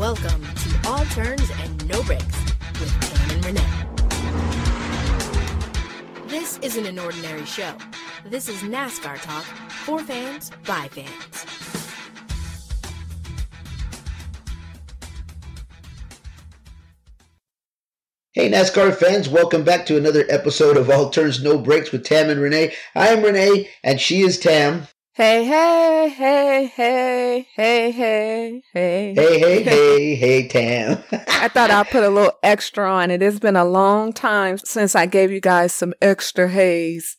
welcome to All Turns and No Breaks with Tam and Renee. This isn't an ordinary show. This is NASCAR talk for fans by fans. Hey, NASCAR fans, welcome back to another episode of All Turns No Breaks with Tam and Renee. I am Renee, and she is Tam. Hey, hey, hey, hey, hey, hey, hey. Hey, hey, hey, hey, Tam. I thought I'd put a little extra on it. It's been a long time since I gave you guys some extra haze.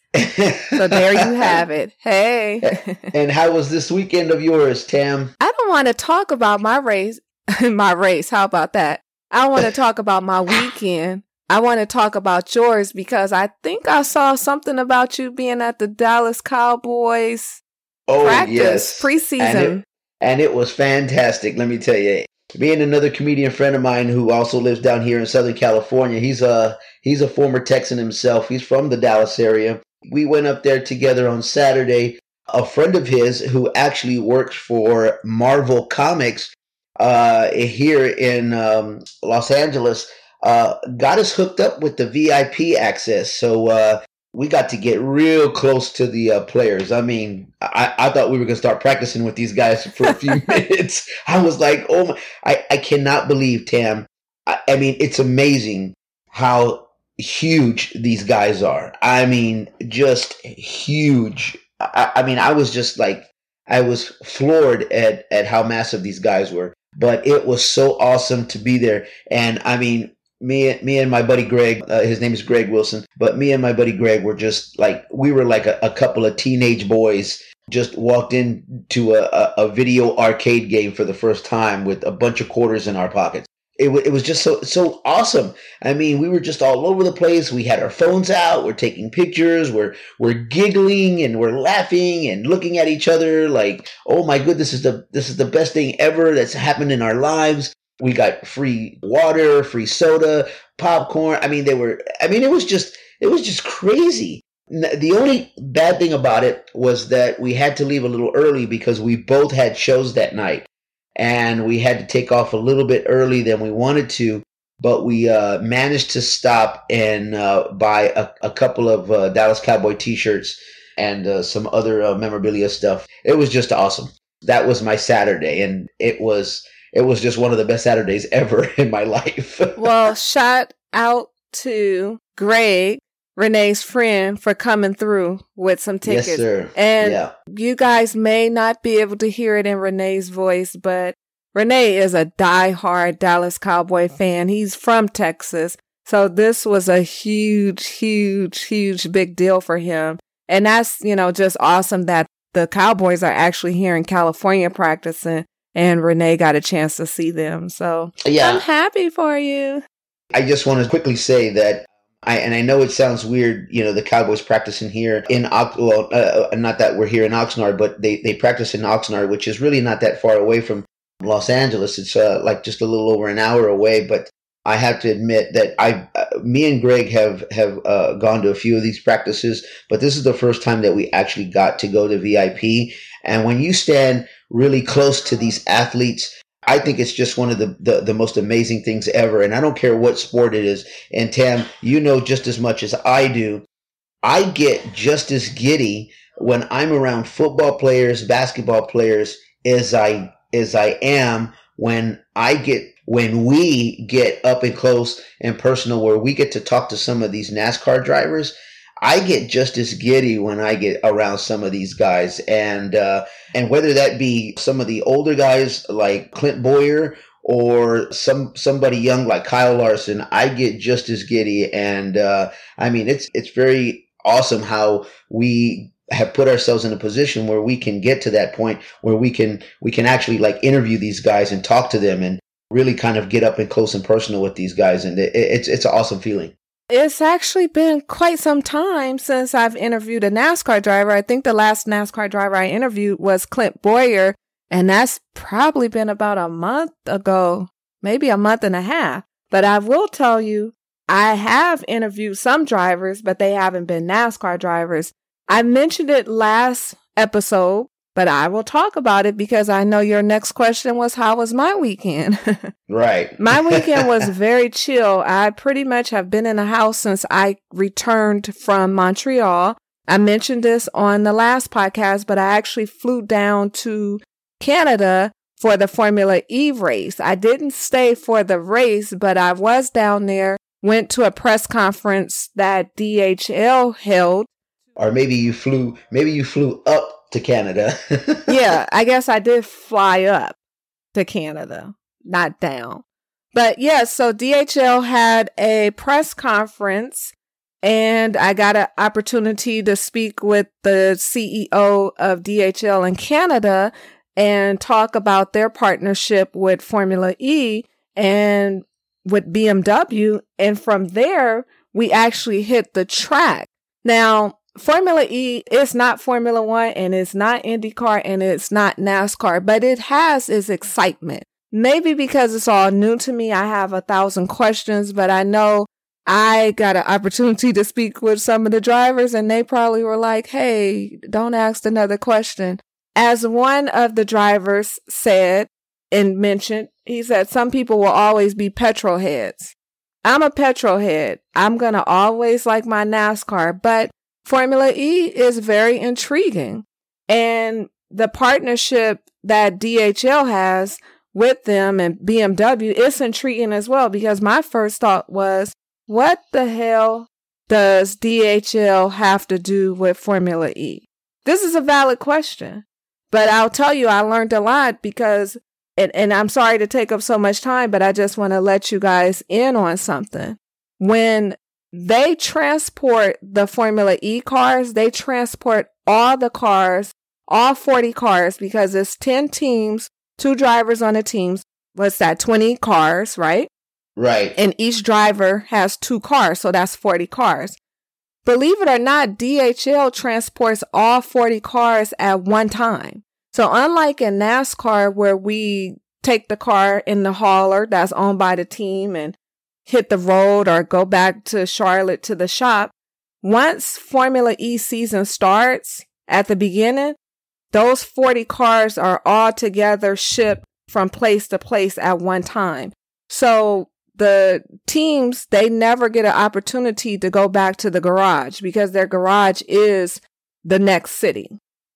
So there you have it. Hey. and how was this weekend of yours, Tam? I don't want to talk about my race. my race. How about that? I want to talk about my weekend. I want to talk about yours because I think I saw something about you being at the Dallas Cowboys Oh, practice yes. preseason. And it, and it was fantastic, let me tell you. Being another comedian friend of mine who also lives down here in Southern California, he's a he's a former Texan himself. He's from the Dallas area. We went up there together on Saturday. A friend of his who actually works for Marvel Comics uh, here in um, Los Angeles uh, got us hooked up with the VIP access. So uh, we got to get real close to the uh, players. I mean, I, I thought we were going to start practicing with these guys for a few minutes. I was like, oh my, I, I cannot believe, Tam. I, I mean, it's amazing how huge these guys are. I mean, just huge. I, I mean, I was just like, I was floored at, at how massive these guys were. But it was so awesome to be there. And I mean, me, me and my buddy Greg, uh, his name is Greg Wilson, but me and my buddy Greg were just like, we were like a, a couple of teenage boys just walked into a, a, a video arcade game for the first time with a bunch of quarters in our pockets. It, w- it was just so so awesome. I mean, we were just all over the place. We had our phones out. We're taking pictures. We're we're giggling and we're laughing and looking at each other like, oh my good, this is the this is the best thing ever that's happened in our lives. We got free water, free soda, popcorn. I mean, they were. I mean, it was just it was just crazy. The only bad thing about it was that we had to leave a little early because we both had shows that night, and we had to take off a little bit early than we wanted to. But we uh, managed to stop and uh, buy a, a couple of uh, Dallas Cowboy T-shirts and uh, some other uh, memorabilia stuff. It was just awesome. That was my Saturday, and it was it was just one of the best Saturdays ever in my life. well, shout out to Greg, Renee's friend, for coming through with some tickets. yes, sir. And yeah. you guys may not be able to hear it in Renee's voice, but Renee is a die-hard Dallas Cowboy fan. He's from Texas. So this was a huge, huge, huge big deal for him. And that's, you know, just awesome that the Cowboys are actually here in California practicing and Renee got a chance to see them. So Yeah. I'm happy for you. I just want to quickly say that I and I know it sounds weird, you know, the Cowboys practicing here in Ox. Well, uh, not that we're here in Oxnard, but they they practice in Oxnard, which is really not that far away from Los Angeles. It's uh, like just a little over an hour away, but. I have to admit that I, uh, me and Greg have have uh, gone to a few of these practices, but this is the first time that we actually got to go to VIP. And when you stand really close to these athletes, I think it's just one of the, the, the most amazing things ever. And I don't care what sport it is. And Tam, you know just as much as I do. I get just as giddy when I'm around football players, basketball players, as I as I am when I get when we get up and close and personal where we get to talk to some of these NASCAR drivers. I get just as giddy when I get around some of these guys, and uh, and whether that be some of the older guys like Clint Bowyer or some somebody young like Kyle Larson, I get just as giddy. And uh, I mean, it's it's very awesome how we have put ourselves in a position where we can get to that point where we can we can actually like interview these guys and talk to them and really kind of get up and close and personal with these guys. And it, it's it's an awesome feeling It's actually been quite some time since I've interviewed a NASCAR driver. I think the last NASCAR driver I interviewed was Clint Bowyer, and that's probably been about a month ago, maybe a month and a half. But I will tell you, I have interviewed some drivers, but they haven't been NASCAR drivers. I mentioned it last episode but I will talk about it because I know your next question was how was my weekend? right. my weekend was very chill. I pretty much have been in the house since I returned from Montreal. I mentioned this on the last podcast, but I actually flew down to Canada for the Formula E race. I didn't stay for the race, but I was down there, went to a press conference that DHL held. Or maybe you flew, maybe you flew up to Canada. yeah, I guess I did fly up to Canada, not down. But yeah, so DHL had a press conference and I got an opportunity to speak with the CEO of DHL in Canada and talk about their partnership with Formula E and with BMW. And from there, we actually hit the track. Now, Formula E is not Formula One and it's not IndyCar and it's not NASCAR, but it has its excitement. Maybe because it's all new to me, I have a thousand questions, but I know I got an opportunity to speak with some of the drivers and they probably were like, Hey, don't ask another question. As one of the drivers said and mentioned, he said, some people will always be petrol heads. I'm a petrol head. I'm going to always like my NASCAR, but Formula E is very intriguing. And the partnership that DHL has with them and BMW is intriguing as well because my first thought was, what the hell does DHL have to do with Formula E? This is a valid question. But I'll tell you, I learned a lot because, and, and I'm sorry to take up so much time, but I just want to let you guys in on something. When they transport the Formula E cars. They transport all the cars, all 40 cars, because it's 10 teams, two drivers on the teams. What's that? 20 cars, right? Right. And each driver has two cars. So that's 40 cars. Believe it or not, DHL transports all 40 cars at one time. So unlike in NASCAR where we take the car in the hauler that's owned by the team and hit the road or go back to Charlotte to the shop. Once Formula E season starts at the beginning, those 40 cars are all together shipped from place to place at one time. So the teams, they never get an opportunity to go back to the garage because their garage is the next city.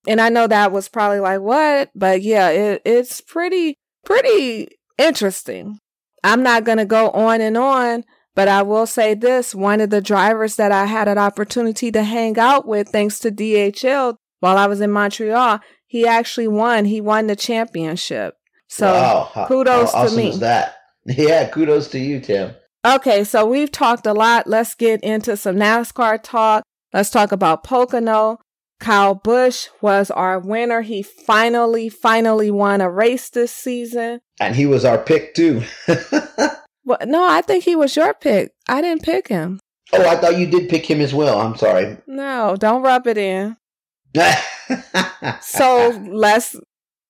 And I know that was probably like, what? But yeah, it, it's pretty, pretty interesting. I'm not going to go on and on, but I will say this. One of the drivers that I had an opportunity to hang out with, thanks to DHL while I was in Montreal, he actually won. He won the championship. So wow. how, kudos how awesome to me. Is that? Yeah, kudos to you, Tim. Okay, so we've talked a lot. Let's get into some NASCAR talk. Let's talk about Pocono. Kyle Busch was our winner. He finally, finally won a race this season. And he was our pick too. well, no, I think he was your pick. I didn't pick him. Oh, I thought you did pick him as well. I'm sorry. No, don't rub it in. so let's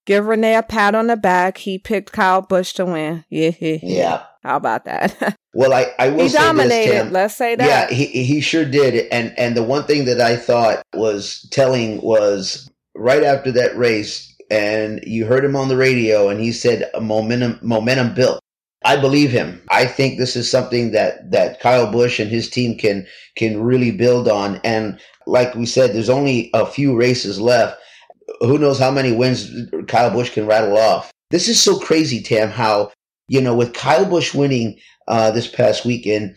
give Renee a pat on the back. He picked Kyle Busch to win. Yeah. Yeah. How about that? well, I, I will he say dominated. This, Tim. Let's say that. Yeah, he he sure did. And and the one thing that I thought was telling was right after that race, and you heard him on the radio, and he said momentum momentum built. I believe him. I think this is something that that Kyle Busch and his team can can really build on. And like we said, there's only a few races left. Who knows how many wins Kyle Busch can rattle off? This is so crazy, Tam. How you know with Kyle Busch winning uh, this past weekend,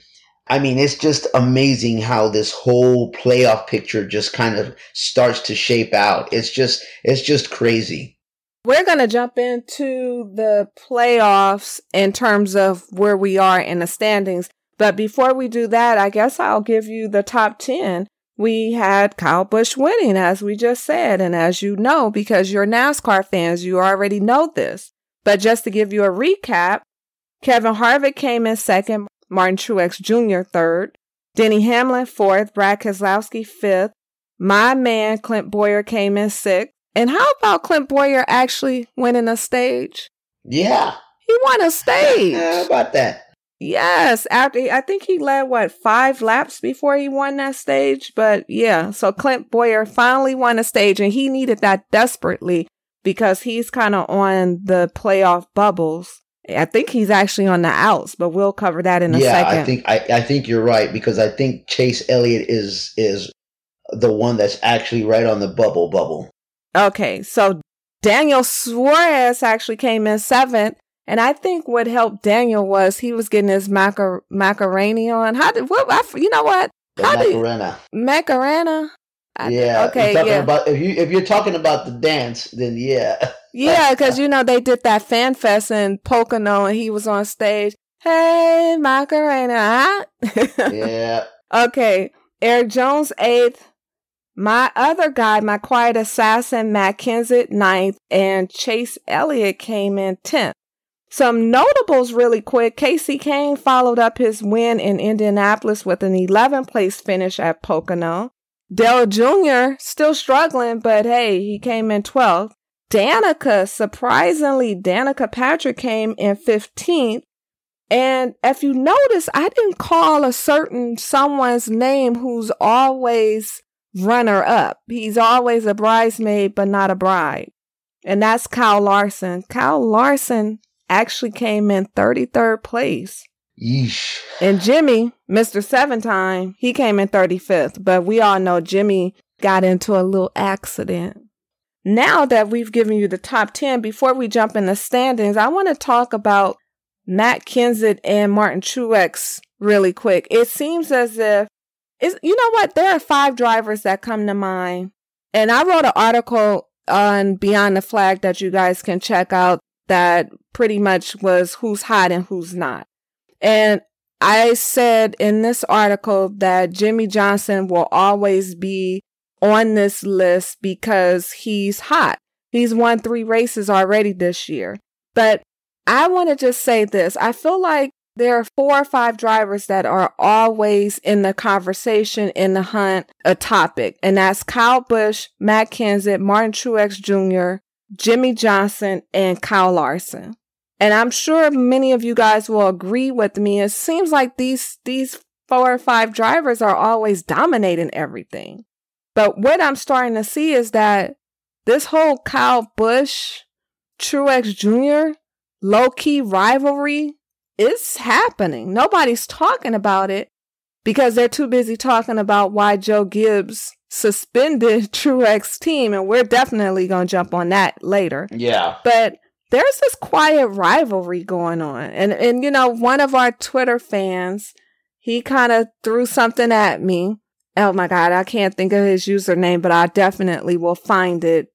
I mean, it's just amazing how this whole playoff picture just kind of starts to shape out. It's just, it's just crazy. We're going to jump into the playoffs in terms of where we are in the standings. But before we do that, I guess I'll give you the top 10. We had Kyle Busch winning, as we just said. And as you know, because you're NASCAR fans, you already know this. But just to give you a recap, Kevin Harvick came in second, Martin Truex Jr. third, Denny Hamlin fourth, Brad Keselowski fifth, my man Clint Bowyer came in sixth, and how about Clint Bowyer actually winning a stage? Yeah. He won a stage. how about that? Yes, after I think he led what five laps before he won that stage, but yeah, so Clint Bowyer finally won a stage, and he needed that desperately because he's kind of on the playoff bubbles. I think he's actually on the outs, but we'll cover that in a yeah, second. I think I, I think you're right because I think Chase Elliott is is the one that's actually right on the bubble bubble. Okay, so Daniel Suarez actually came in seventh. And I think what helped Daniel was he was getting his macar- macaroni on. How did what? I, you know what? The How did- Macarena. Macarena. I- Yeah. Okay. Yeah. About, if you if you're talking about the dance, then yeah. yeah. Because you know they did that fan fest in Pocono, and he was on stage. Hey, Macarena. Huh? yeah. Okay, Erik Jones eighth. My other guy, my quiet assassin, Matt ninth, and Chase Elliott came in tenth. Some notables really quick. Casey Kahne followed up his win in Indianapolis with an 11th place finish at Pocono. Dale Jr. still struggling, but hey, he came in 12th. Danica, surprisingly, Danica Patrick came in 15th. And if you notice, I didn't call a certain someone's name who's always runner up. He's always a bridesmaid, but not a bride. And that's Kyle Larson. Kyle Larson actually came in 33rd place. Yeesh. And Jimmie, Mr. Seven Time, he came in 35th. But we all know Jimmie got into a little accident. Now that we've given you the top 10, before we jump in the standings, I want to talk about Matt Kenseth and Martin Truex really quick. It seems as if it's, you know what? There are five drivers that come to mind. And I wrote an article on Beyond the Flag that you guys can check out that pretty much was who's hot and who's not. And I said in this article that Jimmie Johnson will always be on this list because he's hot. He's won three races already this year. But I want to just say this. I feel like there are four or five drivers that are always in the conversation, in the hunt, a topic. And that's Kyle Busch, Matt Kenseth, Martin Truex Jr., Jimmie Johnson, and Kyle Larson. And I'm sure many of you guys will agree with me. It seems like these, these four or five drivers are always dominating everything. But what I'm starting to see is that this whole Kyle Busch, Truex Jr. low key rivalry is happening. Nobody's talking about it because they're too busy talking about why Joe Gibbs suspended Truex team. And we're definitely going to jump on that later. Yeah. But there's this quiet rivalry going on. And, and, you know, one of our Twitter fans, he kind of threw something at me. Oh my God, I can't think of his username, but I definitely will find it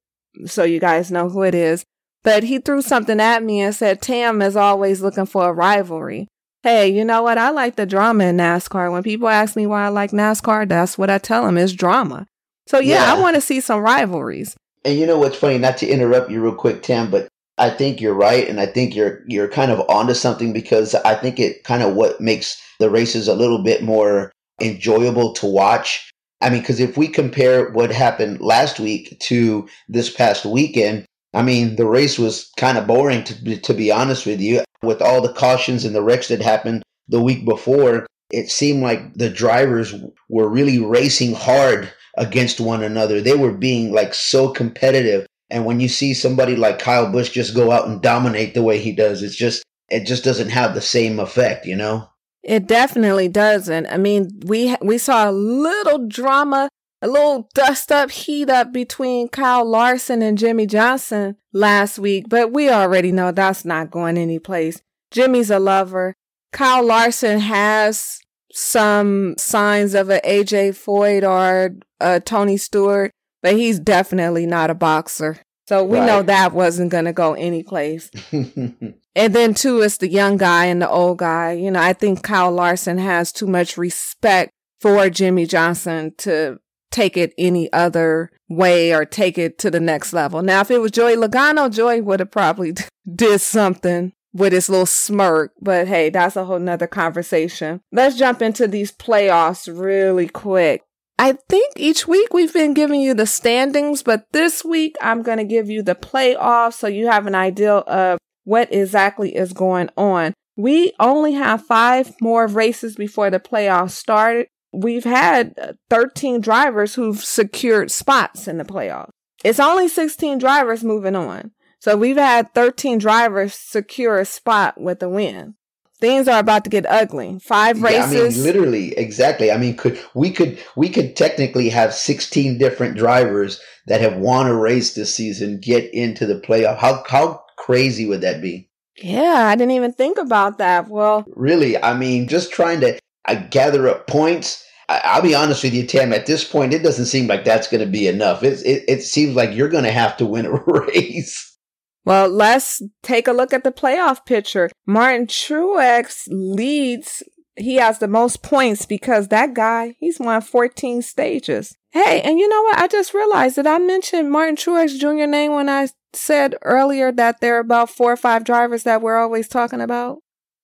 so you guys know who it is. But he threw something at me and said, Tam is always looking for a rivalry. Hey, you know what? I like the drama in NASCAR. When people ask me why I like NASCAR, that's what I tell them is drama. So yeah, Yeah. I want to see some rivalries. And you know what's funny? Not to interrupt you real quick, Tim, but I think you're right, and I think you're you're kind of onto something because I think it kind of what makes the races a little bit more enjoyable to watch. I mean, because if we compare what happened last week to this past weekend, I mean, the race was kind of boring to be- to be honest with you. With all the cautions and the wrecks that happened the week before, it seemed like the drivers were really racing hard against one another. They were being like so competitive. And when you see somebody like Kyle Busch just go out and dominate the way he does, it's just it just doesn't have the same effect, you know? It definitely doesn't. I mean, we we saw a little drama, a little dust up, heat up between Kyle Larson and Jimmie Johnson last week, but we already know that's not going anyplace. Jimmie's a lover. Kyle Larson has some signs of a AJ Foyt or a Tony Stewart, but he's definitely not a boxer. So we know that wasn't going to go anyplace. And then too, it's the young guy and the old guy. You know, I think Kyle Larson has too much respect for Jimmie Johnson to take it any other way or take it to the next level. Now, if it was Joey Logano, Joey would have probably did something with his little smirk. But hey, that's a whole nother conversation. Let's jump into these playoffs really quick. I think each week we've been giving you the standings, but this week I'm going to give you the playoffs so you have an idea of what exactly is going on. we only have five more races before the playoffs started. We've had uh, 13 drivers who've secured spots in the playoffs. It's only 16 drivers moving on. So we've had 13 drivers secure a spot with a win. Things are about to get ugly. Five races. Yeah, I mean, literally, exactly. I mean, could we could we could technically have 16 different drivers that have won a race this season get into the playoff. How how crazy would that be? Yeah, I didn't even think about that. Well, really, I mean, just trying to I gather up points. I, will be honest with you, Tam. At this point, it doesn't seem like that's going to be enough. It, it it seems like you're going to have to win a race. Well, let's take a look at the playoff picture. Martin Truex leads. He has the most points because that guy, he's won 14 stages. Hey, and you know what? I just realized that I mentioned Martin Truex Jr. name when I said earlier that there are about four or five drivers that we're always talking about?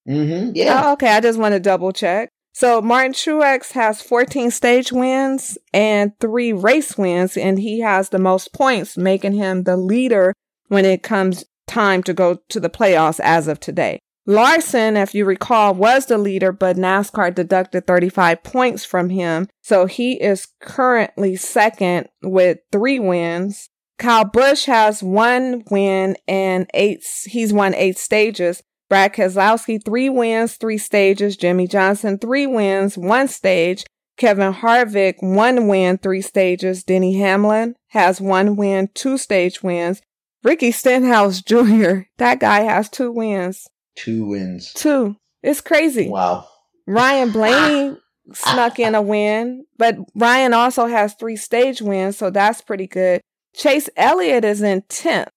Mm-hmm. Yeah. Oh, okay. I just want to double check. So Martin Truex has 14 stage wins and three race wins, and he has the most points, making him the leader when it comes time to go to the playoffs as of today. Larson, if you recall, was the leader, but NASCAR deducted 35 points from him. So he is currently second with three wins. Kyle Busch has one win and eight, he's won eight stages. Brad Keselowski, three wins, three stages. Jimmie Johnson, three wins, one stage. Kevin Harvick, one win, three stages. Denny Hamlin has one win, two stage wins. Ricky Stenhouse Jr., that guy has two wins. Two wins. Two. It's crazy. Wow. Ryan Blaney snuck in a win, but Ryan also has three stage wins, so that's pretty good. Chase Elliott is in 10th.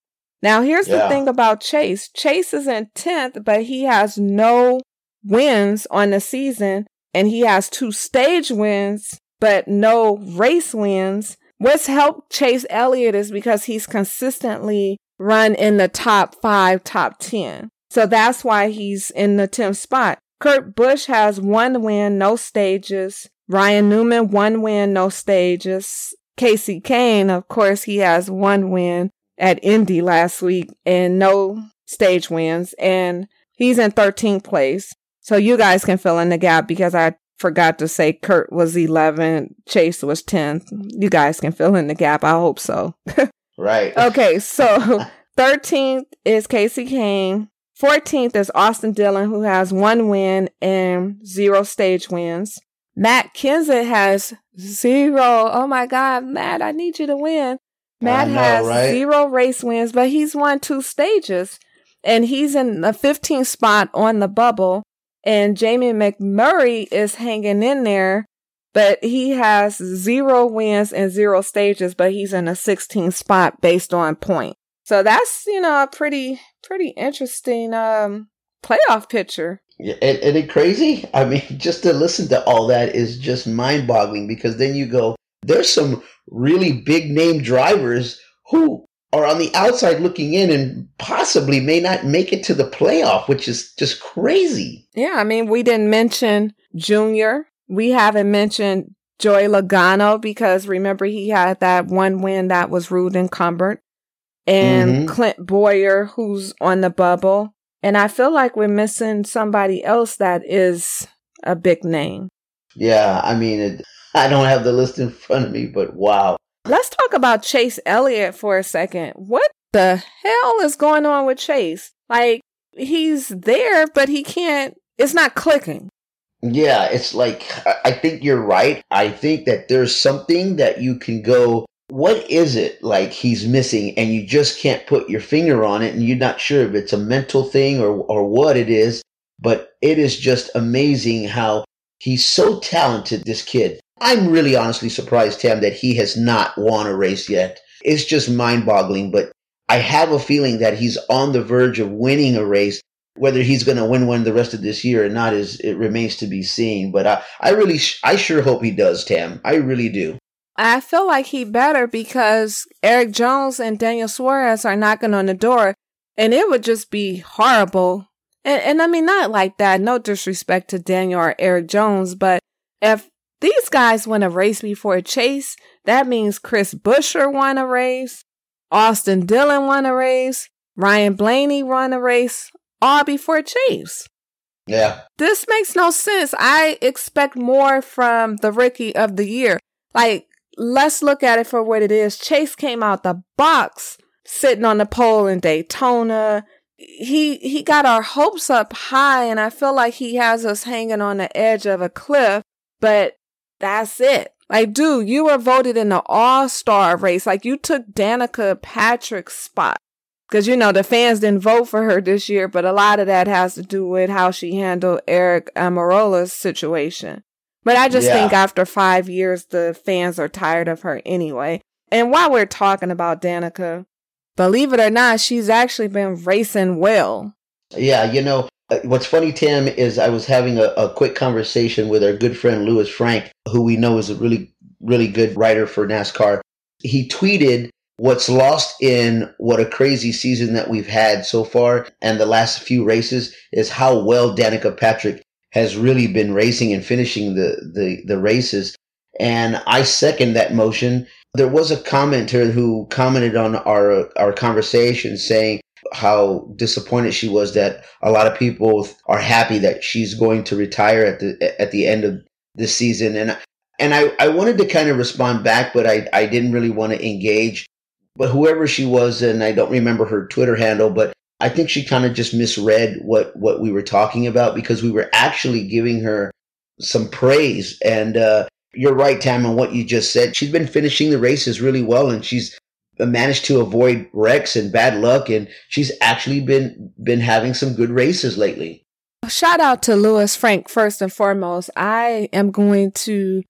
Now, here's yeah. the thing about Chase Chase is in 10th, but he has no wins on the season, and he has two stage wins, but no race wins. What's helped Chase Elliott is because he's consistently run in the top five, top 10. So that's why he's in the 10th spot. Kurt Busch has one win, no stages. Ryan Newman, one win, no stages. Casey Kahne, of course, he has one win at Indy last week and no stage wins, and he's in 13th place. So you guys can fill in the gap because I forgot to say Kurt was 11, Chase was 10th. You guys can fill in the gap. I hope so. right. Okay, so 13th is Casey Kahne. 14th is Austin Dillon, who has one win and zero stage wins. Matt Kenseth has zero. Oh my God, Matt, I need you to win. Matt know, has right? zero race wins, but he's won two stages and he's in the 15th spot on the bubble. And Jamie McMurray is hanging in there, but he has zero wins and zero stages, but he's in a 16th spot based on point. So that's, you know, a pretty, pretty interesting, um, playoff picture. Yeah, and, and it crazy? I mean, just to listen to all that is just mind boggling because then you go, there's some really big name drivers who are on the outside looking in and possibly may not make it to the playoff, which is just crazy. Yeah, I mean, we didn't mention Junior. We haven't mentioned Joey Logano because remember he had that one win that was ruled encumbered. And mm-hmm. Clint Bowyer, who's on the bubble. And I feel like we're missing somebody else that is a big name. Yeah, I mean, it, I don't have the list in front of me, but wow. Let's talk about Chase Elliott for a second. What the hell is going on with Chase? Like, he's there, but he can't, it's not clicking. Yeah, it's like, I think you're right. I think that there's something that you can go, what is it like he's missing and you just can't put your finger on it and you're not sure if it's a mental thing or, or what it is but it is just amazing how he's so talented this kid i'm really honestly surprised tam that he has not won a race yet it's just mind-boggling but i have a feeling that he's on the verge of winning a race whether he's going to win one the rest of this year or not is it remains to be seen but i, I really i sure hope he does tam i really do I feel like he better because Erik Jones and Daniel Suarez are knocking on the door, and it would just be horrible. And, and I mean, not like that. No disrespect to Daniel or Erik Jones, but if these guys win a race before a Chase, that means Chris Buescher won a race, Austin Dillon won a race, Ryan Blaney won a race, all before Chase. Yeah. This makes no sense. I expect more from the rookie of the year. Like, let's look at it for what it is. Chase came out the box sitting on the pole in Daytona. He he got our hopes up high and I feel like he has us hanging on the edge of a cliff, but that's it. Like, dude, you were voted in the all-star race. Like you took Danica Patrick's spot. Cause you know, the fans didn't vote for her this year, but a lot of that has to do with how she handled Aric Almirola's situation. But I just yeah. think after five years, the fans are tired of her anyway. And while we're talking about Danica, believe it or not, she's actually been racing well. Yeah, you know, Uh, what's funny, Tim, is I was having a, a quick conversation with our good friend Lewis Frank, who we know is a really, really good writer for NASCAR. He tweeted what's lost in what a crazy season that we've had so far and the last few races is how well Danica Patrick has really been racing and finishing the, the, the races. And I second that motion. There was a commenter who commented on our, our conversation saying how disappointed she was that a lot of people are happy that she's going to retire at the, at the end of this season. And, and I, I wanted to kind of respond back, but I, I didn't really want to engage. But whoever she was, and I don't remember her Twitter handle, but I think she kind of just misread what what we were talking about because we were actually giving her some praise. And uh, you're right, Tam, on what you just said. She's been finishing the races really well, and she's Uh, managed to avoid wrecks and bad luck, and she's actually been been having some good races lately. Shout out to lewis Frank first and foremost. I am going to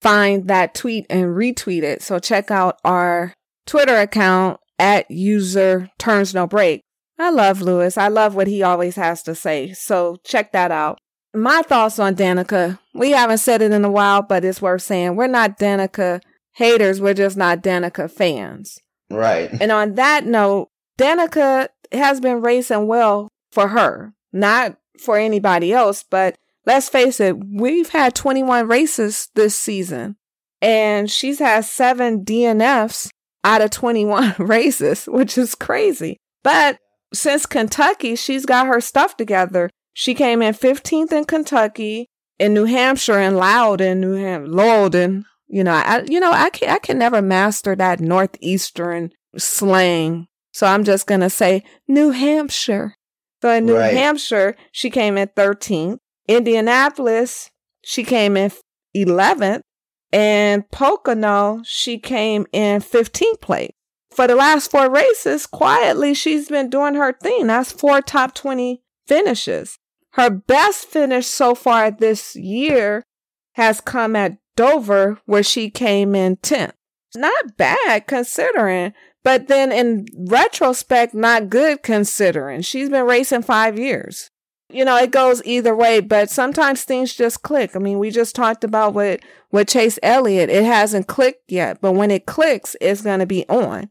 find that tweet and retweet it. So check out our Twitter account at user turns no break I love lewis I love what he always has to say. So check that out. My thoughts on Danica. We haven't said it in a while, but it's worth saying. We're not Danica haters. We're just not Danica fans. Right. And on that note, Danica has been racing well for her, not for anybody else. But let's face it, we've had 21 races this season and she's had seven DNFs out of 21 races, which is crazy. But since Kentucky, she's got her stuff together. She came in 15th in Kentucky, in New Hampshire, and Loud in New Hampshire, Loudon. You know, I, you know, I can, I can never master that Northeastern slang. So I'm just going to say New Hampshire. So in New right. Hampshire, she came in 13th. Indianapolis, she came in 11th. And Pocono, she came in 15th place for the last four races, quietly, she's been doing her thing. That's four top 20 finishes. Her best finish so far this year has come at Dover, where she came in 10th. Not bad considering, but then in retrospect, not good considering. She's been racing five years. You know, it goes either way, but sometimes things just click. I mean, we just talked about what with Chase Elliott. It hasn't clicked yet, but when it clicks, it's going to be on.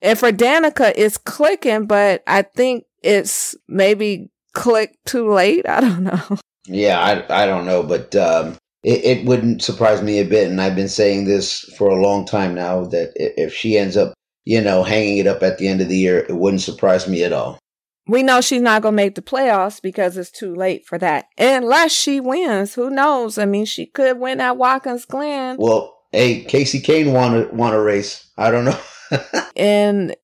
And for Danica, it's clicking, but I think it's maybe clicked too late. I don't know. Yeah, I, I don't know, but um, it, it wouldn't surprise me a bit. And I've been saying this for a long time now that if she ends up, you know, hanging it up at the end of the year, it wouldn't surprise me at all. We know she's not going to make the playoffs because it's too late for that. Unless she wins. Who knows? I mean, she could win at Watkins Glen. Well, hey, Casey Kahne won a, won a race. I don't know. in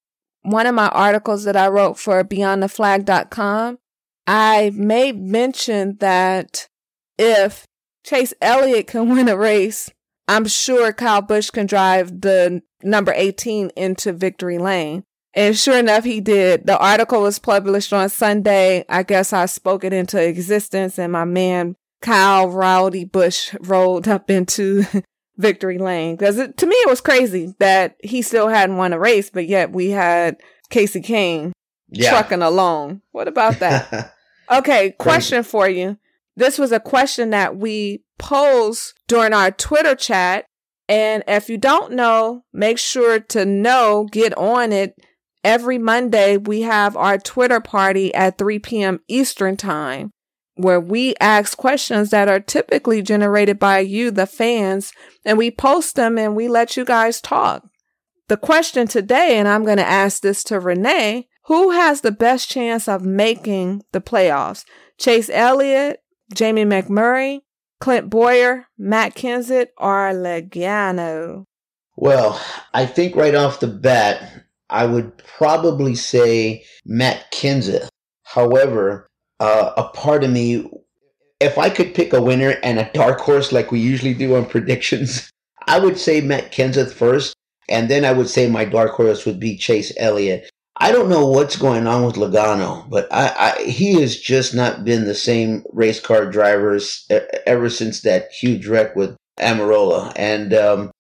one of my articles that I wrote for beyondtheflag.com, I made mention that if Chase Elliott can win a race, I'm sure Kyle Busch can drive the number 18 into victory lane. And sure enough, he did. The article was published on Sunday. I guess I spoke it into existence and my man Kyle Rowdy Busch rolled up into victory lane because to me it was crazy that he still hadn't won a race, but yet we had Casey Kahne yeah. trucking along. What about that? okay, question for you. This was a question that we posed during our Twitter chat. And if you don't know, make sure to know, get on it. Every Monday, we have our Twitter party at 3 p.m. Eastern Time where we ask questions that are typically generated by you, the fans, and we post them and we let you guys talk. The question today, and I'm going to ask this to Renee, Who has the best chance of making the playoffs? Chase Elliott, Jamie McMurray, Clint Bowyer, Matt Kenseth, or Logano? Well, I think right off the bat, I would probably say Matt Kenseth. However, uh, a part of me, if I could pick a winner and a dark horse like we usually do on predictions, I would say Matt Kenseth first, and then I would say my dark horse would be Chase Elliott. I don't know what's going on with Logano, but I, I, he has just not been the same race car driver ever since that huge wreck with Almirola, and um,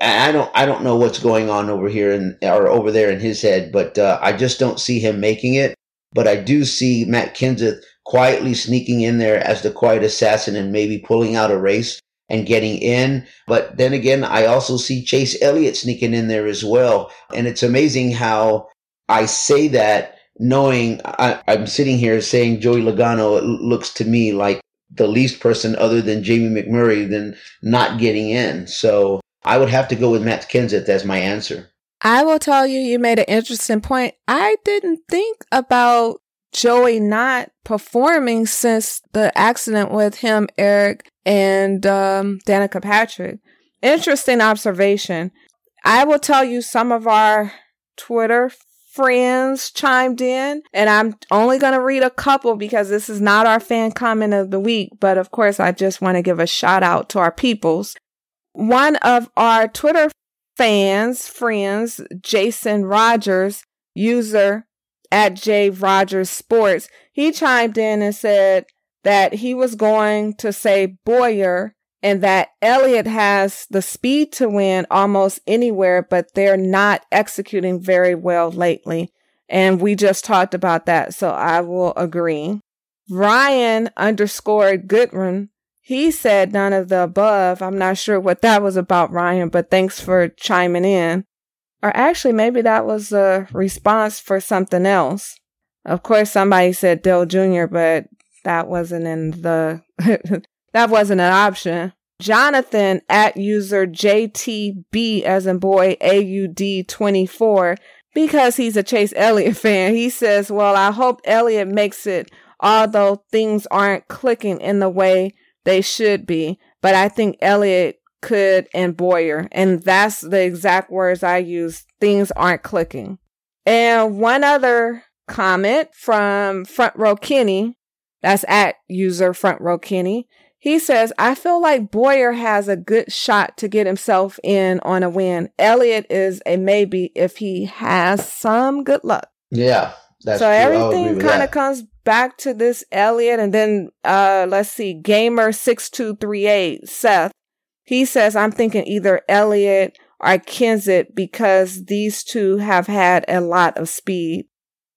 I don't I don't know what's going on over here in, or over there in his head, but uh, I just don't see him making it. But I do see Matt Kenseth quietly sneaking in there as the quiet assassin and maybe pulling out a race and getting in. But then again, I also see Chase Elliott sneaking in there as well. And it's amazing how I say that knowing I, am sitting here saying Joey Logano looks to me like the least person other than Jamie McMurray than not getting in. So I would have to go with Matt Kenseth as my answer. I will tell you, you made an interesting point. I didn't think about Joey not performing since the accident with him, Aric, and um, Danica Patrick. Interesting observation. I will tell you some of our Twitter friends chimed in, and I'm only going to read a couple because this is not our fan comment of the week. But of course, I just want to give a shout out to our peoples. One of our Twitter fans, friends, Jason Rogers, user at J Rogers Sports, he chimed in and said that he was going to say Bowyer and that Elliott has the speed to win almost anywhere, but they're not executing very well lately. And we just talked about that, so I will agree. Ryan underscore Goodwin he said none of the above. I'm not sure what that was about, Ryan, but thanks for chiming in. Or actually, maybe that was a response for something else. Of course, somebody said Dale Jr., but that wasn't in the, that wasn't an option. Jonathan at user JTB as in boy AUD24 because he's a Chase Elliott fan. He says, well, I hope Elliott makes it, although things aren't clicking in the way they should be, but I think Elliott could and Bowyer. And that's the exact words I use. Things aren't clicking. And one other comment from Front Row Kenny, that's at user Front Row Kenny. He says, I feel like Bowyer has a good shot to get himself in on a win. Elliott is a maybe if he has some good luck. Yeah. so true. everything kind of comes back to this Elliott and then uh let's see, Gamer six two three eight, Seth. He says I'm thinking either Elliott or Kenseth because these two have had a lot of speed.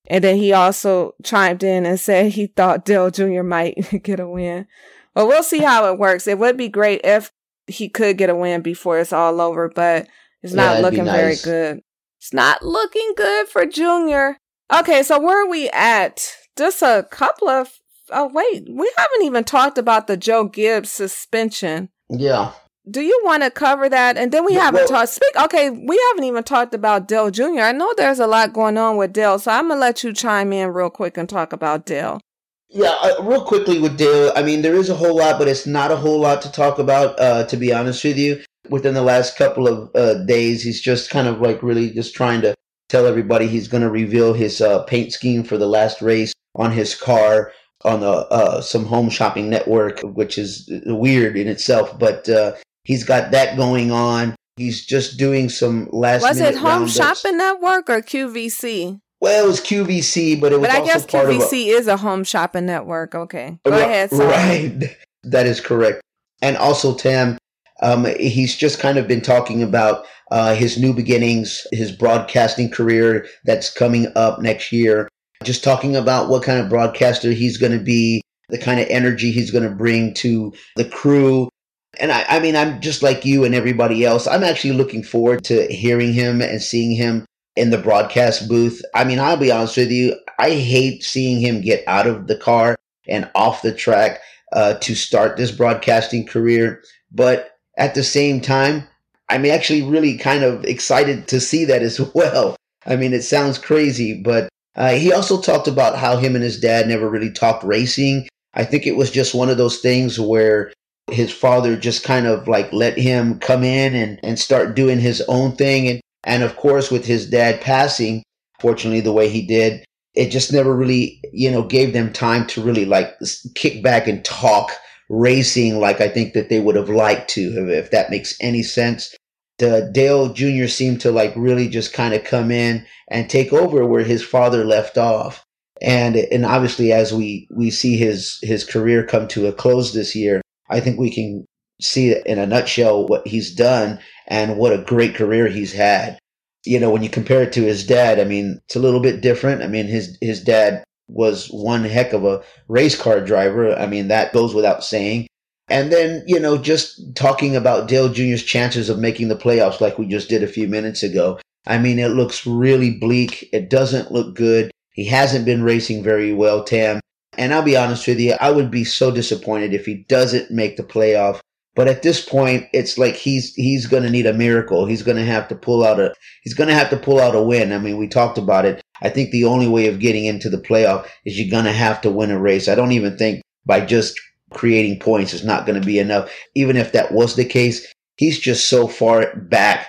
And then he also chimed in and said he thought Dale Jr. might get a win. Well, we'll see how it works. It would be great if he could get a win before it's all over, but it's not yeah, looking nice. very good. It's not looking good for Junior. Okay, so where are we at? just a couple of oh wait, we haven't even talked about the Joe Gibbs suspension. Yeah. Do you want to cover that? And then we haven't well, talked. Speak. Okay, we haven't even talked about Dale Jr. I know there's a lot going on with Dale, so I'm gonna let you chime in real quick and talk about Dale. Yeah, uh, real quickly with Dale. I mean, there is a whole lot, but it's not a whole lot to talk about. Uh, to be honest with you, within the last couple of uh, days, he's just kind of like really just trying to tell everybody he's going to reveal his uh, paint scheme for the last race on his car on the uh, some home shopping network, which is weird in itself. But uh, he's got that going on. He's just doing some last. Was it Home roundups. Shopping Network or QVC? Well, it was QVC, but it was. But I guess QVC a, is a home shopping network. Okay, go right, ahead. Sorry. Right, that is correct. And also, Tam, um, he's just kind of been talking about uh, his new beginnings, his broadcasting career that's coming up next year, just talking about what kind of broadcaster he's going to be, the kind of energy he's going to bring to the crew. And I, I mean, I'm just like you and everybody else. I'm actually looking forward to hearing him and seeing him in the broadcast booth. I mean, I'll be honest with you. I hate seeing him get out of the car and off the track uh, to start this broadcasting career. But at the same time, I'm actually really kind of excited to see that as well. I mean, it sounds crazy, but Uh, he also talked about how him and his dad never really talked racing. I think it was just one of those things where his father just kind of like let him come in and, and start doing his own thing. And, and of course, with his dad passing, fortunately, the way he did, it just never really, you know, gave them time to really like kick back and talk racing like I think that they would have liked to, if that makes any sense. The Dale Jr. seemed to like really just kind of come in and take over where his father left off. And and obviously as we we see his his career come to a close this year, I think we can see in a nutshell what he's done and what a great career he's had. You know, when you compare it to his dad, I mean, it's a little bit different. I mean, his his dad was one heck of a race car driver. I mean, that goes without saying. And then, you know, just talking about Dale Jr.'s chances of making the playoffs like we just did a few minutes ago. I mean, it looks really bleak. It doesn't look good. He hasn't been racing very well, Tam. And I'll be honest with you, I would be so disappointed if he doesn't make the playoff. But at this point, it's like he's he's going to need a miracle. He's going to have to pull out a he's going to have to pull out a win. I mean, we talked about it. I think the only way of getting into the playoff is you're going to have to win a race. I don't even think by just creating points is not going to be enough. Even if that was the case, he's just so far back.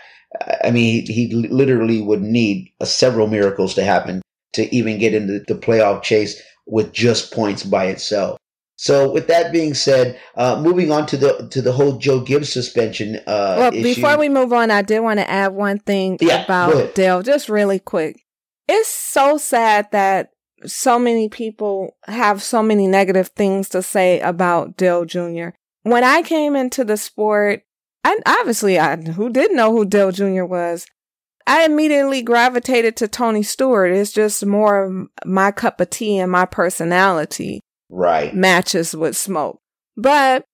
I mean, he, he literally would need a, several miracles to happen to even get into the playoff chase with just points by itself. So, with that being said, uh, moving on to the to the whole Joe Gibbs suspension. Uh, well, issue. before we move on, I did want to add one thing yeah, about Dale, just really quick. It's so sad that so many people have so many negative things to say about Dale Jr. When I came into the sport, I obviously I who didn't know who Dale Jr. was. I immediately gravitated to Tony Stewart. It's just more my cup of tea and my personality right matches with smoke. But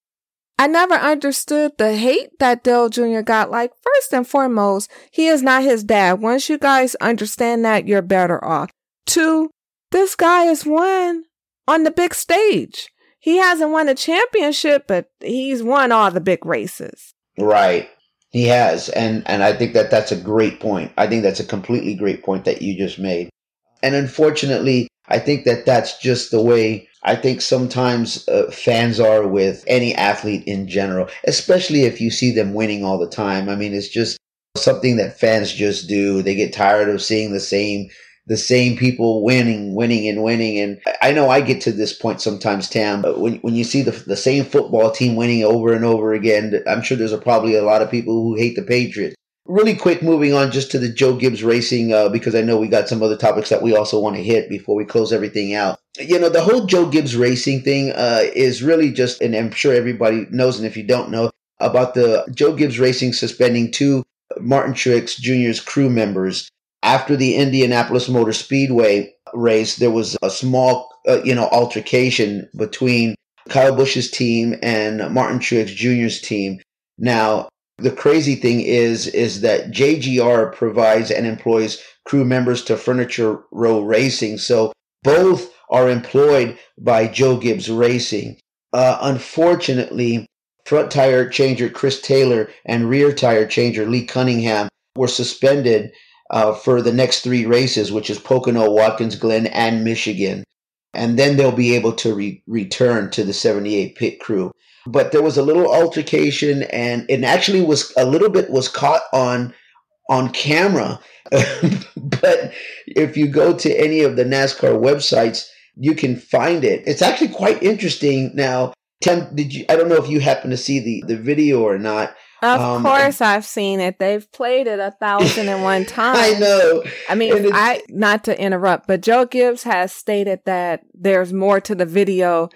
I never understood the hate that Dale Jr. got. Like, first and foremost, he is not his dad. Once you guys understand that, you're better off. Two, this guy has won on the big stage. He hasn't won a championship, but he's won all the big races. Right. He has. And, and I think that that's a great point. I think that's a completely great point that you just made. And unfortunately, I think that that's just the way I think sometimes uh, fans are with any athlete in general, especially if you see them winning all the time. I mean, it's just something that fans just do. They get tired of seeing the same the same people winning, winning, and winning. And I know I get to this point sometimes, Tam. But when when you see the the same football team winning over and over again, I'm sure there's a, probably a lot of people who hate the Patriots. Really quick, moving on just to the Joe Gibbs racing, uh, because I know we got some other topics that we also want to hit before we close everything out. You know, the whole Joe Gibbs racing thing uh, is really just, and I'm sure everybody knows, and if you don't know, about the Joe Gibbs Racing suspending two Martin Truex Jr.'s crew members after the Indianapolis Motor Speedway race. There was a small, uh, you know, altercation between Kyle Busch's team and Martin Truex Jr.'s team. Now, the crazy thing is is that JGR provides and employs crew members to Furniture Row Racing. So both are employed by Joe Gibbs Racing. Uh, unfortunately, front tire changer Chris Taylor and rear tire changer Lee Cunningham were suspended uh, for the next three races, which is Pocono, Watkins Glen, and Michigan. And then they'll be able to re- return to the 78 pit crew but there was a little altercation and it actually was a little bit was caught on on camera but if you go to any of the NASCAR websites you can find it it's actually quite interesting now Tim, did you I don't know if you happen to see the the video or not of um, course, I've seen it. They've played it a thousand and one times. I know. I mean, I not to interrupt, but Joe Gibbs has stated that there's more to the video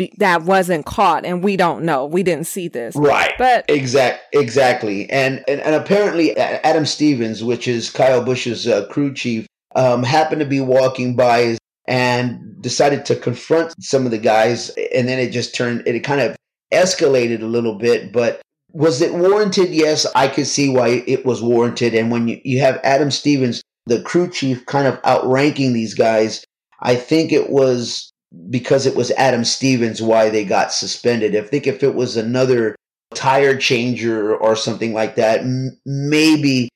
be, that wasn't caught and we don't know. We didn't see this. Right. But exact exactly. And, and and apparently adam stevens which is kyle Busch's uh, crew chief um, happened to be walking by and decided to confront some of the guys and then it just turned it kind of escalated a little bit but was it warranted? Yes i could see why it was warranted. And when you, you have adam stevens the crew chief kind of outranking these guys i think it was because it was Adam Stevens why they got suspended. I think if it was another tire changer or something like that, m- maybe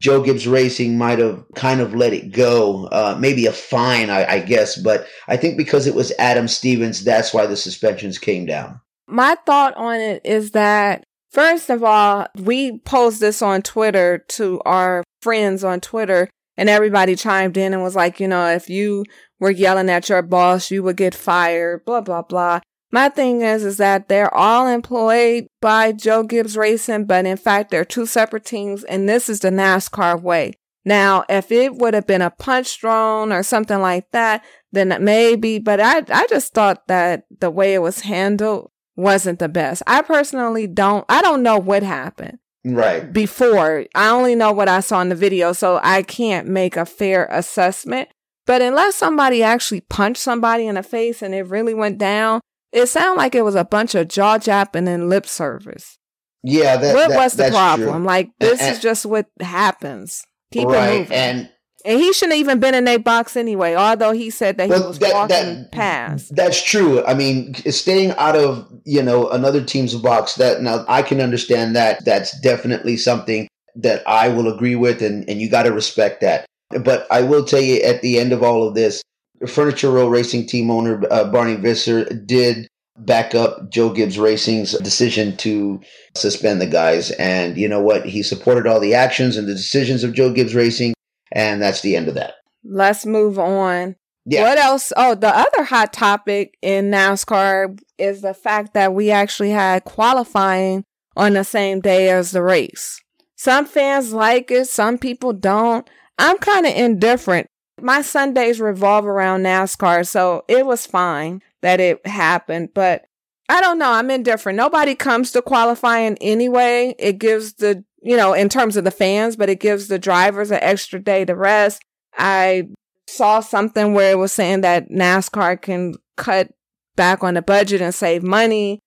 Joe Gibbs Racing might have kind of let it go. Uh, maybe a fine, I, I guess. But I think because it was Adam Stevens, that's why the suspensions came down. My thought on it is that, first of all, we posed this on Twitter to our friends on Twitter, and everybody chimed in and was like, you know, if you were yelling at your boss, you would get fired, blah, blah, blah. My thing is, is that they're all employed by Joe Gibbs Racing, but in fact, they're two separate teams, and this is the NASCAR way. Now, if it would have been a punch thrown or something like that, then maybe, but I, I just thought that the way it was handled wasn't the best. I personally don't, I don't know what happened. Right. Before. I only know what I saw in the video, so I can't make a fair assessment. But unless somebody actually punched somebody in the face and it really went down, it sounded like it was a bunch of jaw japping and lip service. Yeah, that, what that, was the problem? True. Like this and, is just what happens. Keep right, it moving. And and he shouldn't even been in a box anyway, although he said that he was that, walking that, past. That's true. I mean, staying out of, you know, another team's box, that now I can understand that. That's definitely something that I will agree with, and, and you got to respect that. But I will tell you at the end of all of this, Furniture Row Racing team owner uh, Barney Visser did back up Joe Gibbs Racing's decision to suspend the guys. And you know what? He supported all the actions and the decisions of Joe Gibbs Racing, and that's the end of that. Let's move on. Yeah. What else? Oh, the other hot topic in NASCAR is the fact that we actually had qualifying on the same day as the race. Some fans like it, some people don't. I'm kind of indifferent. My Sundays revolve around NASCAR, so it was fine that it happened, but I don't know. I'm indifferent. Nobody comes to qualifying anyway. It gives the, you know, in terms of the fans, but it gives the drivers an extra day to rest. I saw something where it was saying that NASCAR can cut back on the budget and save money.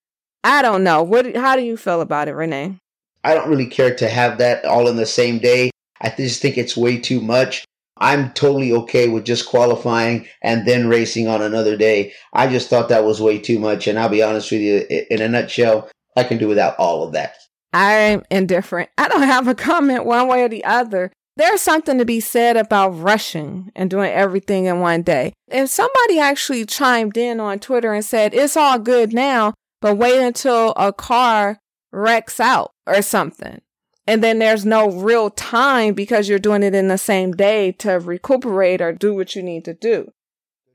I don't know. What how do you feel about it, Renee? I don't really care to have that all in the same day. I just think it's way too much. I'm totally okay with just qualifying and then racing on another day. I just thought that was way too much. And I'll be honest with you, in a nutshell, I can do without all of that. I'm indifferent. I don't have a comment one way or the other. There's something to be said about rushing and doing everything in one day. If somebody actually chimed in on Twitter and said, it's all good now, but wait until a car wrecks out or something. And then there's no real time because you're doing it in the same day to recuperate or do what you need to do.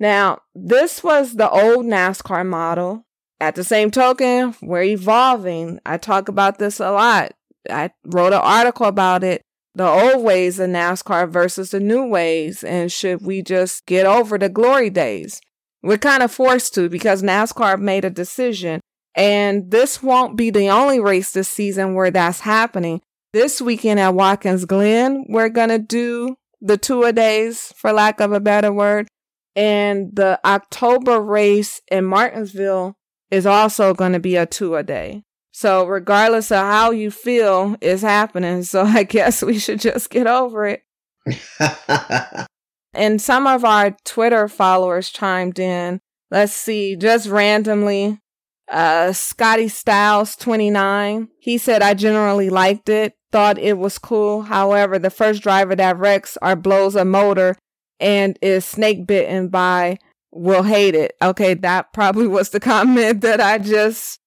Now, this was the old NASCAR model. At the same token, we're evolving. I talk about this a lot. I wrote an article about it. The old ways of NASCAR versus the new ways. And should we just get over the glory days? We're kind of forced to because NASCAR made a decision. And this won't be the only race this season where that's happening. This weekend at Watkins Glen, we're going to do the two a days, for lack of a better word. And the October race in Martinsville is also going to be a two a day. So regardless of how you feel it's happening. So I guess we should just get over it. and some of our Twitter followers chimed in. Let's see, just randomly. Uh, Scotty Styles 29. He said, I generally liked it thought it was cool. However, the first driver that wrecks or blows a motor and is snake bitten by will hate it. Okay, that probably was the comment that I just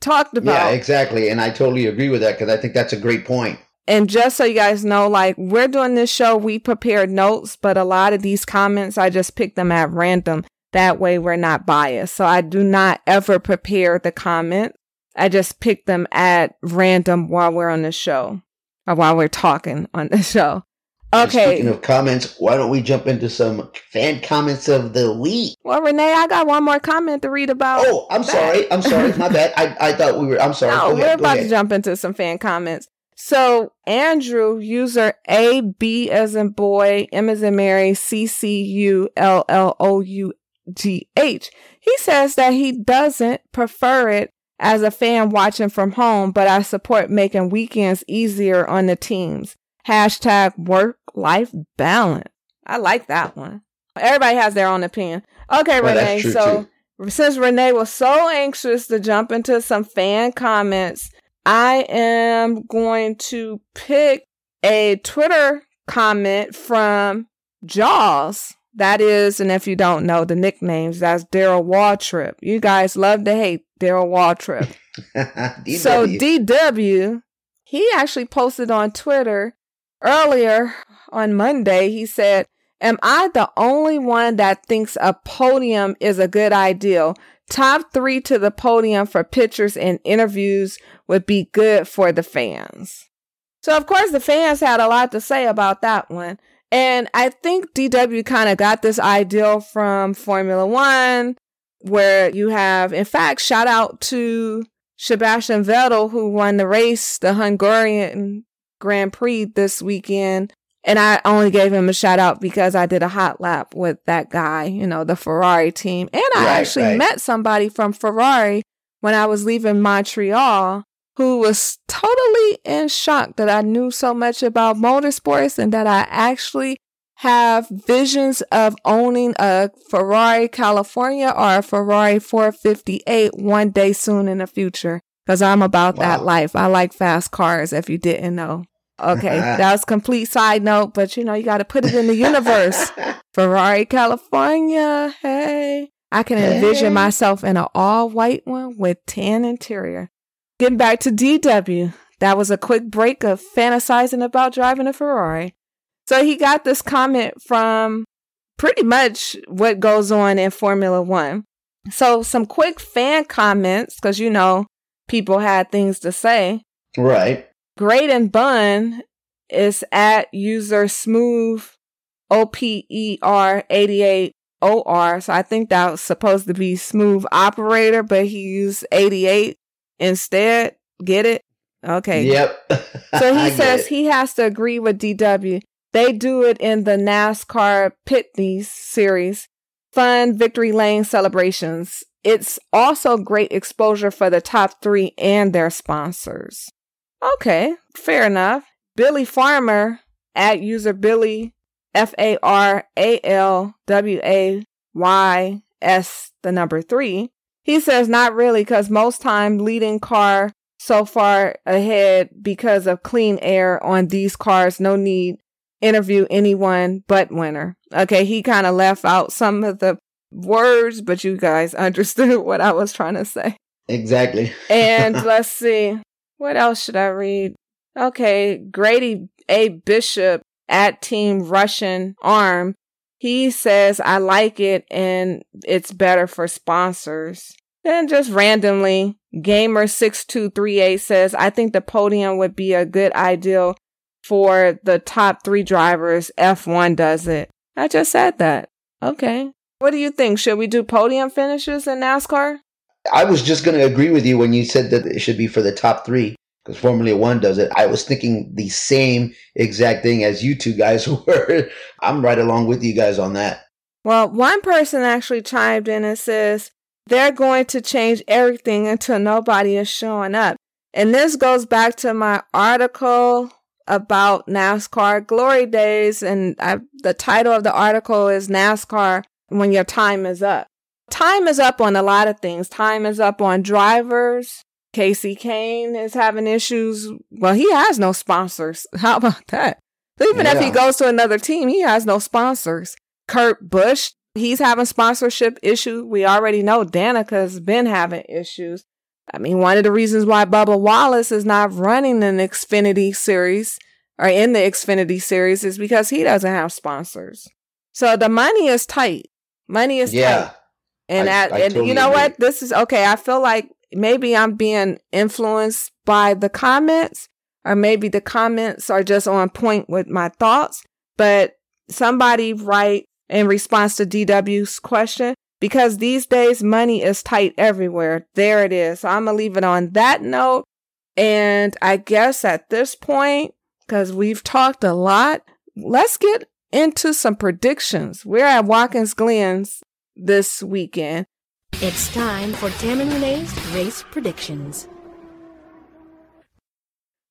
talked about. Yeah, exactly. And I totally agree with that because I think that's a great point. And just so you guys know, like we're doing this show, we prepared notes, but a lot of these comments, I just picked them at random. That way we're not biased. So I do not ever prepare the comments. I just pick them at random while we're on the show Uh, while we're talking on the show. Okay. Speaking of comments, why don't we jump into some fan comments of the week? Well, Renee, I got one more comment to read about. Oh, I'm that. sorry. I'm sorry. My bad. I, I thought we were. I'm sorry. No, Go we're ahead, about to jump into some fan comments. So Andrew, user A B as in boy, M as in Mary, C C U L L O U G H. He says that he doesn't prefer it as a fan watching from home, but I support making weekends easier on the teams. Hashtag work life balance. I like that one. Everybody has their own opinion. Okay, Well, Renee. So since Renee was so anxious to jump into some fan comments, I am going to pick a Twitter comment from Jaws. That is, and if you don't know the nicknames, that's Darrell Waltrip. You guys love to hate Darrell Waltrip. so DW, he actually posted on Twitter earlier on Monday. He said, Am I the only one that thinks a podium is a good idea? Top three to the podium for pictures and interviews would be good for the fans. So, of course, the fans had a lot to say about that one. And I think DW kind of got this idea from Formula One, where you have, in fact, shout out to Sebastian Vettel, who won the race, the Hungarian Grand Prix this weekend. And I only gave him a shout out because I did a hot lap with that guy, you know, the Ferrari team. And I right, actually right. met somebody from Ferrari when I was leaving Montreal who was totally in shock that I knew so much about motorsports and that I actually have visions of owning a Ferrari California or a Ferrari 458 one day soon in the future. Cause I'm about wow. that life. I like fast cars if you didn't know. Okay, that was complete side note, but you know, you got to put it in the universe. Ferrari California, hey. I can envision hey. myself in an all white one with tan interior. Getting back to DW, that was a quick break of fantasizing about driving a Ferrari. So he got this comment from pretty much what goes on in Formula One. So some quick fan comments, because you know, people had things to say. Right. Great and Bun is at user smooth OPER 88 OR. So I think that was supposed to be smooth operator, but he used 88 instead. Get it? Okay. Yep. so he says he has to agree with DW. They do it in the NASCAR Pinty's series, fun victory lane celebrations. It's also great exposure for the top three and their sponsors. Okay, fair enough. Billy Farmer at user Billy F A R A L W A Y S the number three he says not really because most time leading car so far ahead because of clean air on these cars. No need interview anyone but winner. Okay, he kind of left out some of the words, but you guys understood what I was trying to say. Exactly. and let's see. What else should I read? Okay, Grady A. Bishop at Team Russian Arm he says, I like it and it's better for sponsors. Then just randomly, Gamer6238 says, I think the podium would be a good idea for the top three drivers. F1 does it. I just said that. Okay. What do you think? Should we do podium finishes in NASCAR? I was just going to agree with you when you said that it should be for the top three because Formula One does it. I was thinking the same exact thing as you two guys were. I'm right along with you guys on that. Well, one person actually chimed in and says they're going to change everything until nobody is showing up. And this goes back to my article about NASCAR glory days. And I, the title of the article is NASCAR when your time is up. Time is up on a lot of things. Time is up on drivers. Kasey Kahne is having issues. Well, he has no sponsors. How about that? Even yeah. if he goes to another team, he has no sponsors. Kurt Busch, he's having sponsorship issues. We already know Danica's been having issues. I mean, one of the reasons why Bubba Wallace is not running an Xfinity series or in the Xfinity series is because he doesn't have sponsors. So the money is tight. Money is yeah. tight. And, I, at, I and totally you know agree. what? This is okay. I feel like maybe I'm being influenced by the comments, or maybe the comments are just on point with my thoughts. But somebody write in response to DW's question, because these days money is tight everywhere. There it is. So I'm going to leave it on that note. And I guess at this point, because we've talked a lot, let's get into some predictions. We're at Watkins Glens this weekend. It's time for Tam and Renee's race predictions.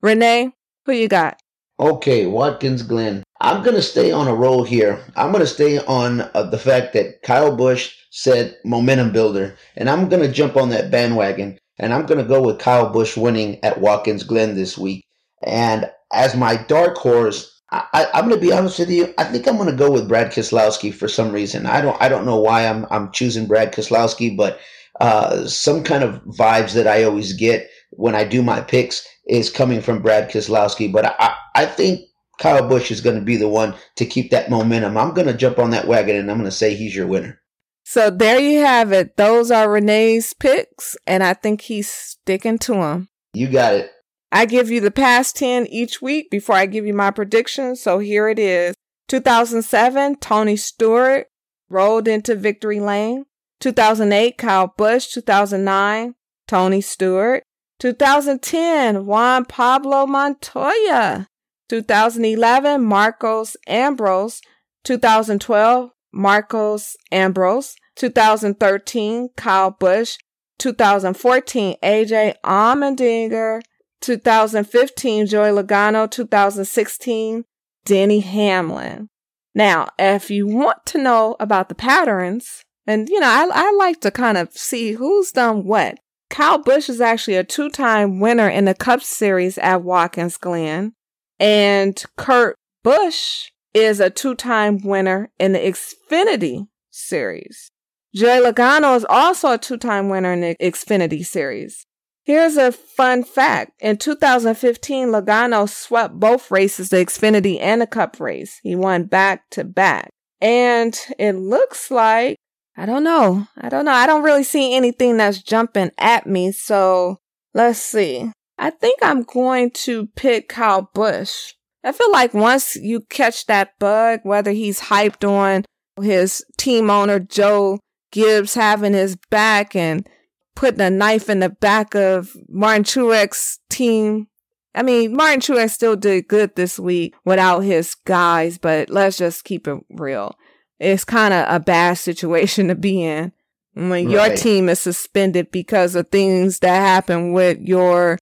Renee, who you got? Okay, Watkins Glen. I'm going to stay on a roll here. I'm going to stay on uh, the fact that Kyle Busch said momentum builder, and I'm going to jump on that bandwagon, and I'm going to go with Kyle Busch winning at Watkins Glen this week. And as my dark horse, I, am going to be honest with you. I think I'm going to go with Brad Keselowski for some reason. I don't I don't know why I'm I'm choosing Brad Keselowski, but uh, some kind of vibes that I always get when I do my picks is coming from Brad Keselowski. But I I think Kyle Busch is going to be the one to keep that momentum. I'm going to jump on that wagon and I'm going to say he's your winner. So there you have it. Those are Renee's picks, and I think he's sticking to them. You got it. I give you the past 10 each week before I give you my predictions. So here it is 2007, Tony Stewart rolled into victory lane. 2008, Kyle Busch. 2009, Tony Stewart. 2010, Juan Pablo Montoya. 2011, Marcos Ambrose. 2012, Marcos Ambrose. 2013, Kyle Busch. 2014, AJ Allmendinger. 2015, Joey Logano, 2016, Denny Hamlin. Now, if you want to know about the patterns, and you know, I, I like to kind of see who's done what. Kyle Busch is actually a two time winner in the Cup Series at Watkins Glen, and Kurt Busch is a two time winner in the Xfinity Series. Joey Logano is also a two time winner in the Xfinity Series. Here's a fun fact. In 2015, Logano swept both races, the Xfinity and the Cup race. He won back to back. And it looks like, I don't know. I don't know. I don't really see anything that's jumping at me. So let's see. I think I'm going to pick Kyle Busch. I feel like once you catch that bug, whether he's hyped on his team owner, Joe Gibbs, having his back and putting a knife in the back of Martin Truex team. I mean, Martin Truex still did good this week without his guys, but let's just keep it real. It's kind of a bad situation to be in when right. your team is suspended because of things that happen with your,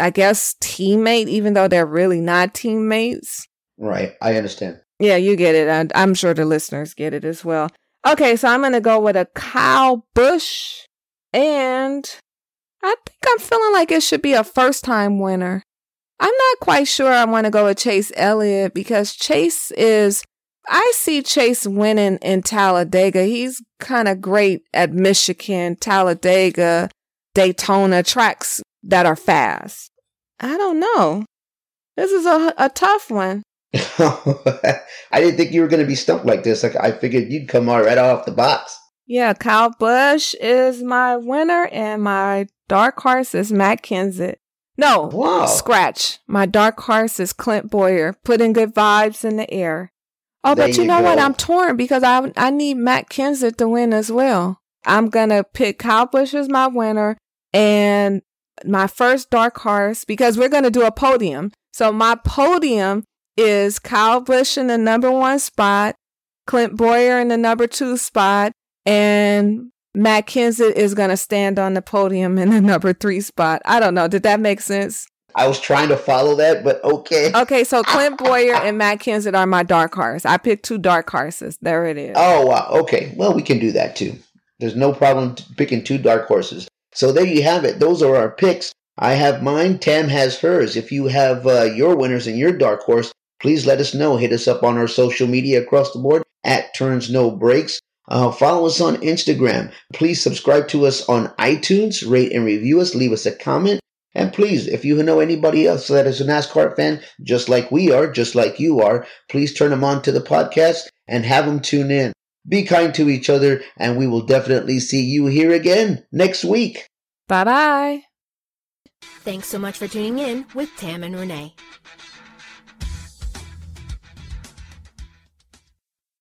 I guess, teammate, even though they're really not teammates. Right. I understand. Yeah, you get it. I'm sure the listeners get it as well. Okay, so I'm going to go with a Kyle Busch and I think I'm feeling like it should be a first time winner. I'm not quite sure I want to go with Chase Elliott because Chase is, I see Chase winning in Talladega. He's kind of great at Michigan, Talladega, Daytona tracks that are fast. I don't know. This is a, a tough one. I didn't think you were going to be stumped like this. Like I figured you'd come right off the box. Yeah, Kyle Busch is my winner, and my dark horse is Matt Kenseth. No, wow. scratch. My dark horse is Clint Bowyer, putting good vibes in the air. Oh, there but you, you know go. what? I'm torn because I I need Matt Kenseth to win as well. I'm gonna pick Kyle Busch as my winner and my first dark horse because we're gonna do a podium. So my podium is Kyle Busch in the number one spot, Clint Bowyer in the number two spot, and Matt Kenseth is going to stand on the podium in the number three spot. I don't know. Did that make sense? I was trying to follow that, but okay. Okay, so Clint Bowyer and Matt Kenseth are my dark horse. I picked two dark horses. There it is. Oh, wow. Okay. Well, we can do that too. There's no problem picking two dark horses. So there you have it. Those are our picks. I have mine. Tam has hers. If you have uh, your winners and your dark horse, please let us know. Hit us up on our social media across the board at Turns No Breaks. Uh, follow us on Instagram. Please subscribe to us on iTunes, rate and review us, leave us a comment. And please, if you know anybody else that is a NASCAR fan, just like we are, just like you are, please turn them on to the podcast and have them tune in. Be kind to each other, and we will definitely see you here again next week. Bye bye. Thanks so much for tuning in with Tam and Renee.